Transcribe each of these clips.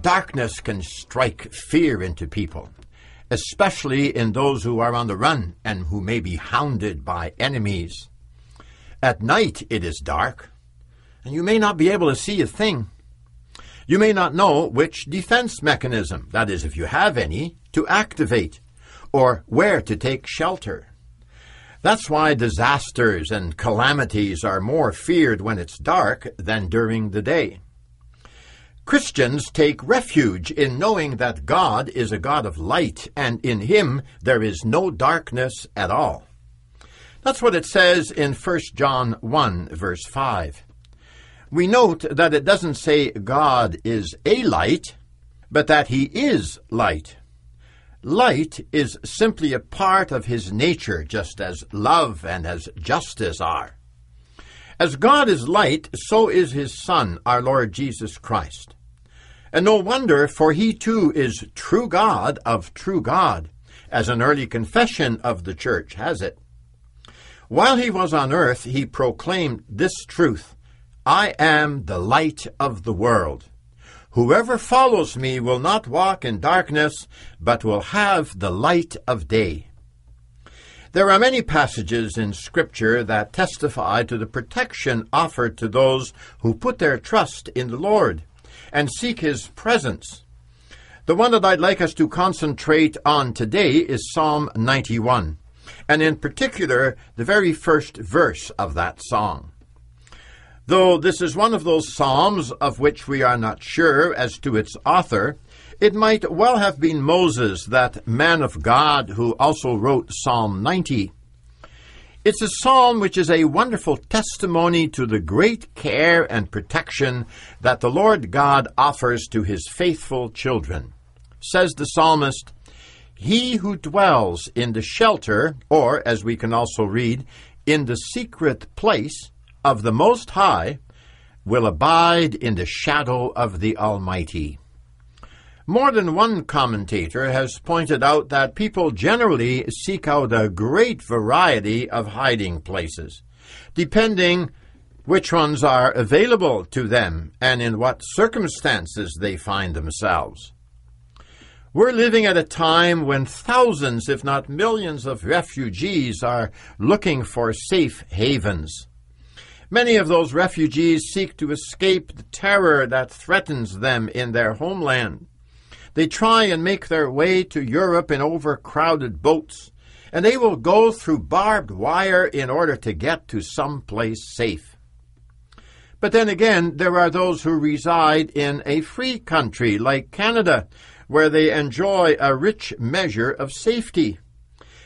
Darkness can strike fear into people, especially in those who are on the run and who may be hounded by enemies. At night it is dark, and you may not be able to see a thing. You may not know which defense mechanism, that is, if you have any, to activate, or where to take shelter. That's why disasters and calamities are more feared when it's dark than during the day. Christians take refuge in knowing that God is a God of light, and in Him there is no darkness at all. That's what it says in 1 John 1, verse 5. We note that it doesn't say God is a light, but that He is light. Light is simply a part of His nature, just as love and as justice are. As God is light, so is His Son, our Lord Jesus Christ. And no wonder, for he too is true God of true God, as an early confession of the church has it. While he was on earth, he proclaimed this truth I am the light of the world. Whoever follows me will not walk in darkness, but will have the light of day. There are many passages in Scripture that testify to the protection offered to those who put their trust in the Lord and seek His presence. The one that I'd like us to concentrate on today is Psalm 91, and in particular, the very first verse of that song. Though this is one of those psalms of which we are not sure as to its author, it might well have been Moses, that man of God who also wrote Psalm 90. It's a psalm which is a wonderful testimony to the great care and protection that the Lord God offers to his faithful children. Says the psalmist, He who dwells in the shelter, or as we can also read, in the secret place of the Most High, will abide in the shadow of the Almighty. More than one commentator has pointed out that people generally seek out a great variety of hiding places, depending which ones are available to them and in what circumstances they find themselves. We're living at a time when thousands, if not millions, of refugees are looking for safe havens. Many of those refugees seek to escape the terror that threatens them in their homeland. They try and make their way to Europe in overcrowded boats, and they will go through barbed wire in order to get to some place safe. But then again, there are those who reside in a free country like Canada, where they enjoy a rich measure of safety.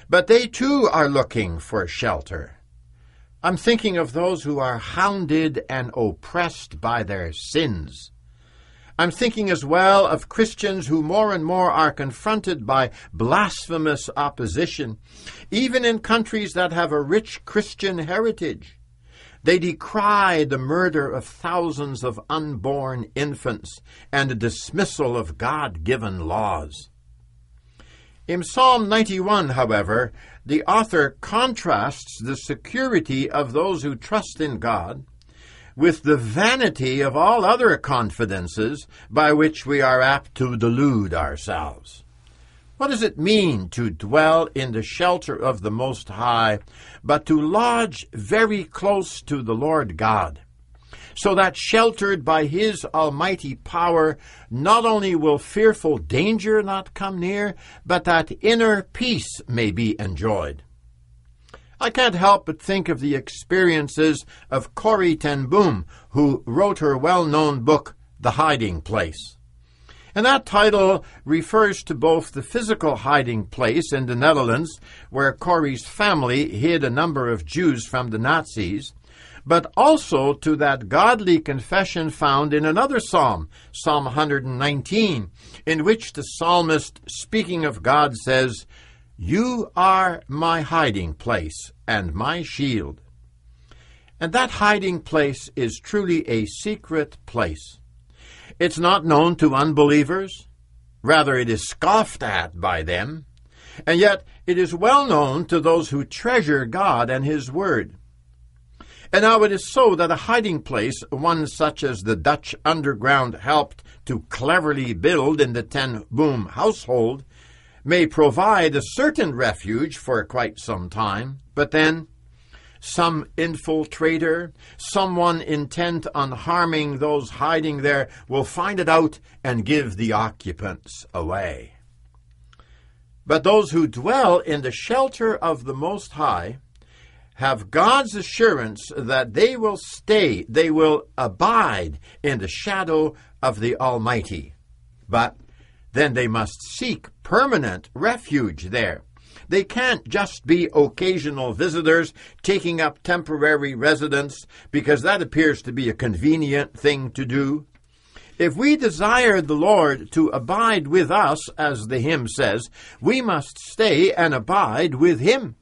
But they too are looking for shelter. I'm thinking of those who are hounded and oppressed by their sins. I'm thinking as well of Christians who more and more are confronted by blasphemous opposition, even in countries that have a rich Christian heritage. They decry the murder of thousands of unborn infants and the dismissal of God given laws. In Psalm 91, however, the author contrasts the security of those who trust in God with the vanity of all other confidences by which we are apt to delude ourselves. What does it mean to dwell in the shelter of the Most High, but to lodge very close to the Lord God? So that sheltered by His almighty power, not only will fearful danger not come near, but that inner peace may be enjoyed. I can't help but think of the experiences of Corrie ten Boom, who wrote her well known book, The Hiding Place. And that title refers to both the physical hiding place in the Netherlands, where Corrie's family hid a number of Jews from the Nazis, but also to that godly confession found in another psalm, Psalm 119, in which the psalmist, speaking of God, says, You are my hiding place and my shield. And that hiding place is truly a secret place. It's not known to unbelievers. Rather, it is scoffed at by them. And yet, it is well known to those who treasure God and His Word. And now it is so that a hiding place, one such as the Dutch underground helped to cleverly build in the Ten Boom household, may provide a certain refuge for quite some time, but then some infiltrator, someone intent on harming those hiding there, will find it out and give the occupants away. But those who dwell in the shelter of the Most High have God's assurance that they will stay, they will abide in the shadow of the Almighty. But then they must seek permanent refuge there. They can't just be occasional visitors taking up temporary residence because that appears to be a convenient thing to do. If we desire the Lord to abide with us, as the hymn says, we must stay and abide with Him.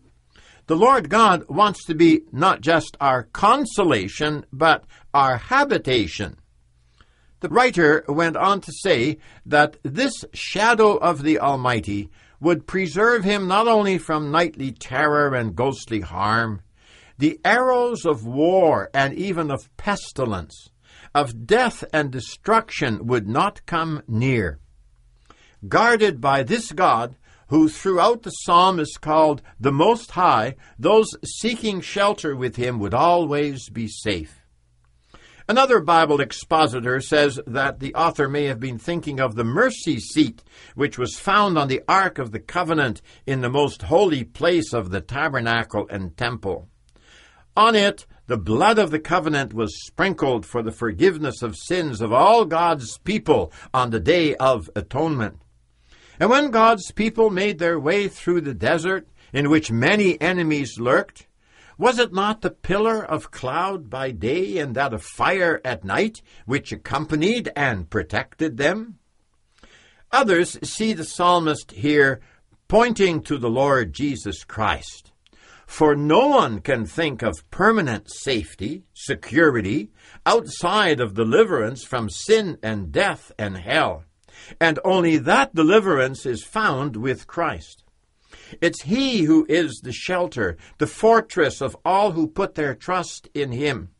The Lord God wants to be not just our consolation, but our habitation. The writer went on to say that this shadow of the Almighty would preserve him not only from nightly terror and ghostly harm, the arrows of war and even of pestilence, of death and destruction would not come near. Guarded by this God, who throughout the psalm is called the Most High, those seeking shelter with him would always be safe. Another Bible expositor says that the author may have been thinking of the mercy seat, which was found on the Ark of the Covenant in the most holy place of the tabernacle and temple. On it, the blood of the covenant was sprinkled for the forgiveness of sins of all God's people on the day of atonement. And when God's people made their way through the desert, in which many enemies lurked, was it not the pillar of cloud by day and that of fire at night which accompanied and protected them? Others see the psalmist here pointing to the Lord Jesus Christ. For no one can think of permanent safety, security, outside of deliverance from sin and death and hell and only that deliverance is found with Christ. It's He who is the shelter, the fortress of all who put their trust in Him.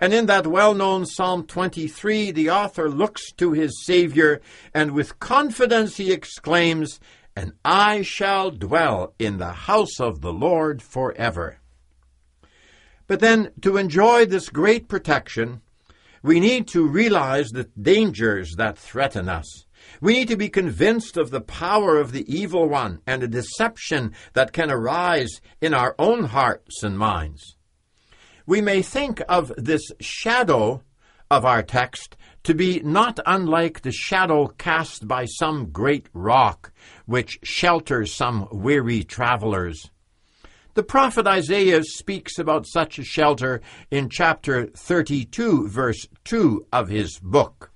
And in that well known Psalm 23, the author looks to his Savior, and with confidence he exclaims, And I shall dwell in the house of the Lord forever. But then, to enjoy this great protection, we need to realize the dangers that threaten us. We need to be convinced of the power of the evil one and the deception that can arise in our own hearts and minds. We may think of this shadow of our text to be not unlike the shadow cast by some great rock which shelters some weary travelers. The prophet Isaiah speaks about such a shelter in chapter 32, verse 2 of his book.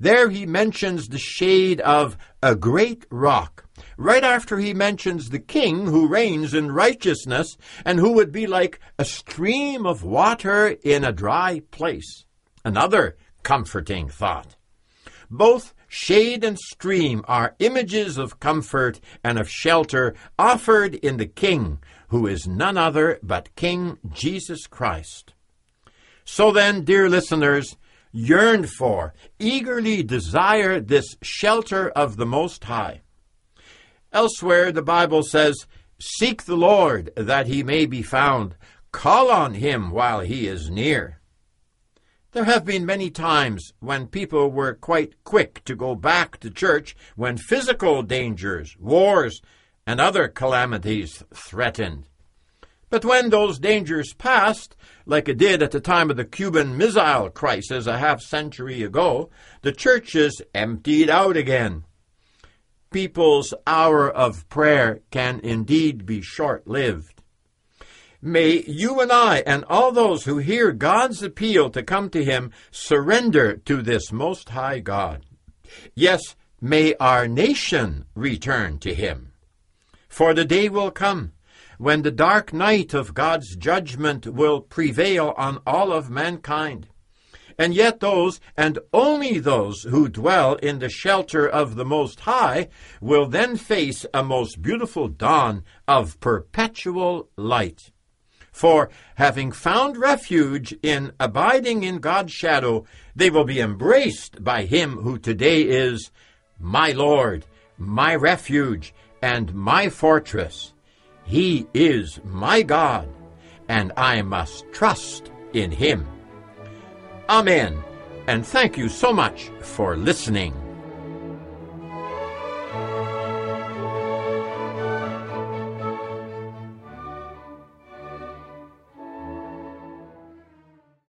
There he mentions the shade of a great rock, right after he mentions the king who reigns in righteousness and who would be like a stream of water in a dry place. Another comforting thought. Both shade and stream are images of comfort and of shelter offered in the King, who is none other but King Jesus Christ. So then, dear listeners, yearn for, eagerly desire this shelter of the Most High. Elsewhere, the Bible says, Seek the Lord that he may be found, call on him while he is near. There have been many times when people were quite quick to go back to church when physical dangers, wars, and other calamities threatened. But when those dangers passed, like it did at the time of the Cuban Missile Crisis a half century ago, the churches emptied out again. People's hour of prayer can indeed be short lived. May you and I and all those who hear God's appeal to come to Him surrender to this Most High God. Yes, may our nation return to Him. For the day will come when the dark night of God's judgment will prevail on all of mankind. And yet those, and only those, who dwell in the shelter of the Most High will then face a most beautiful dawn of perpetual light. For having found refuge in abiding in God's shadow, they will be embraced by Him who today is my Lord, my refuge, and my fortress. He is my God, and I must trust in Him. Amen. And thank you so much for listening.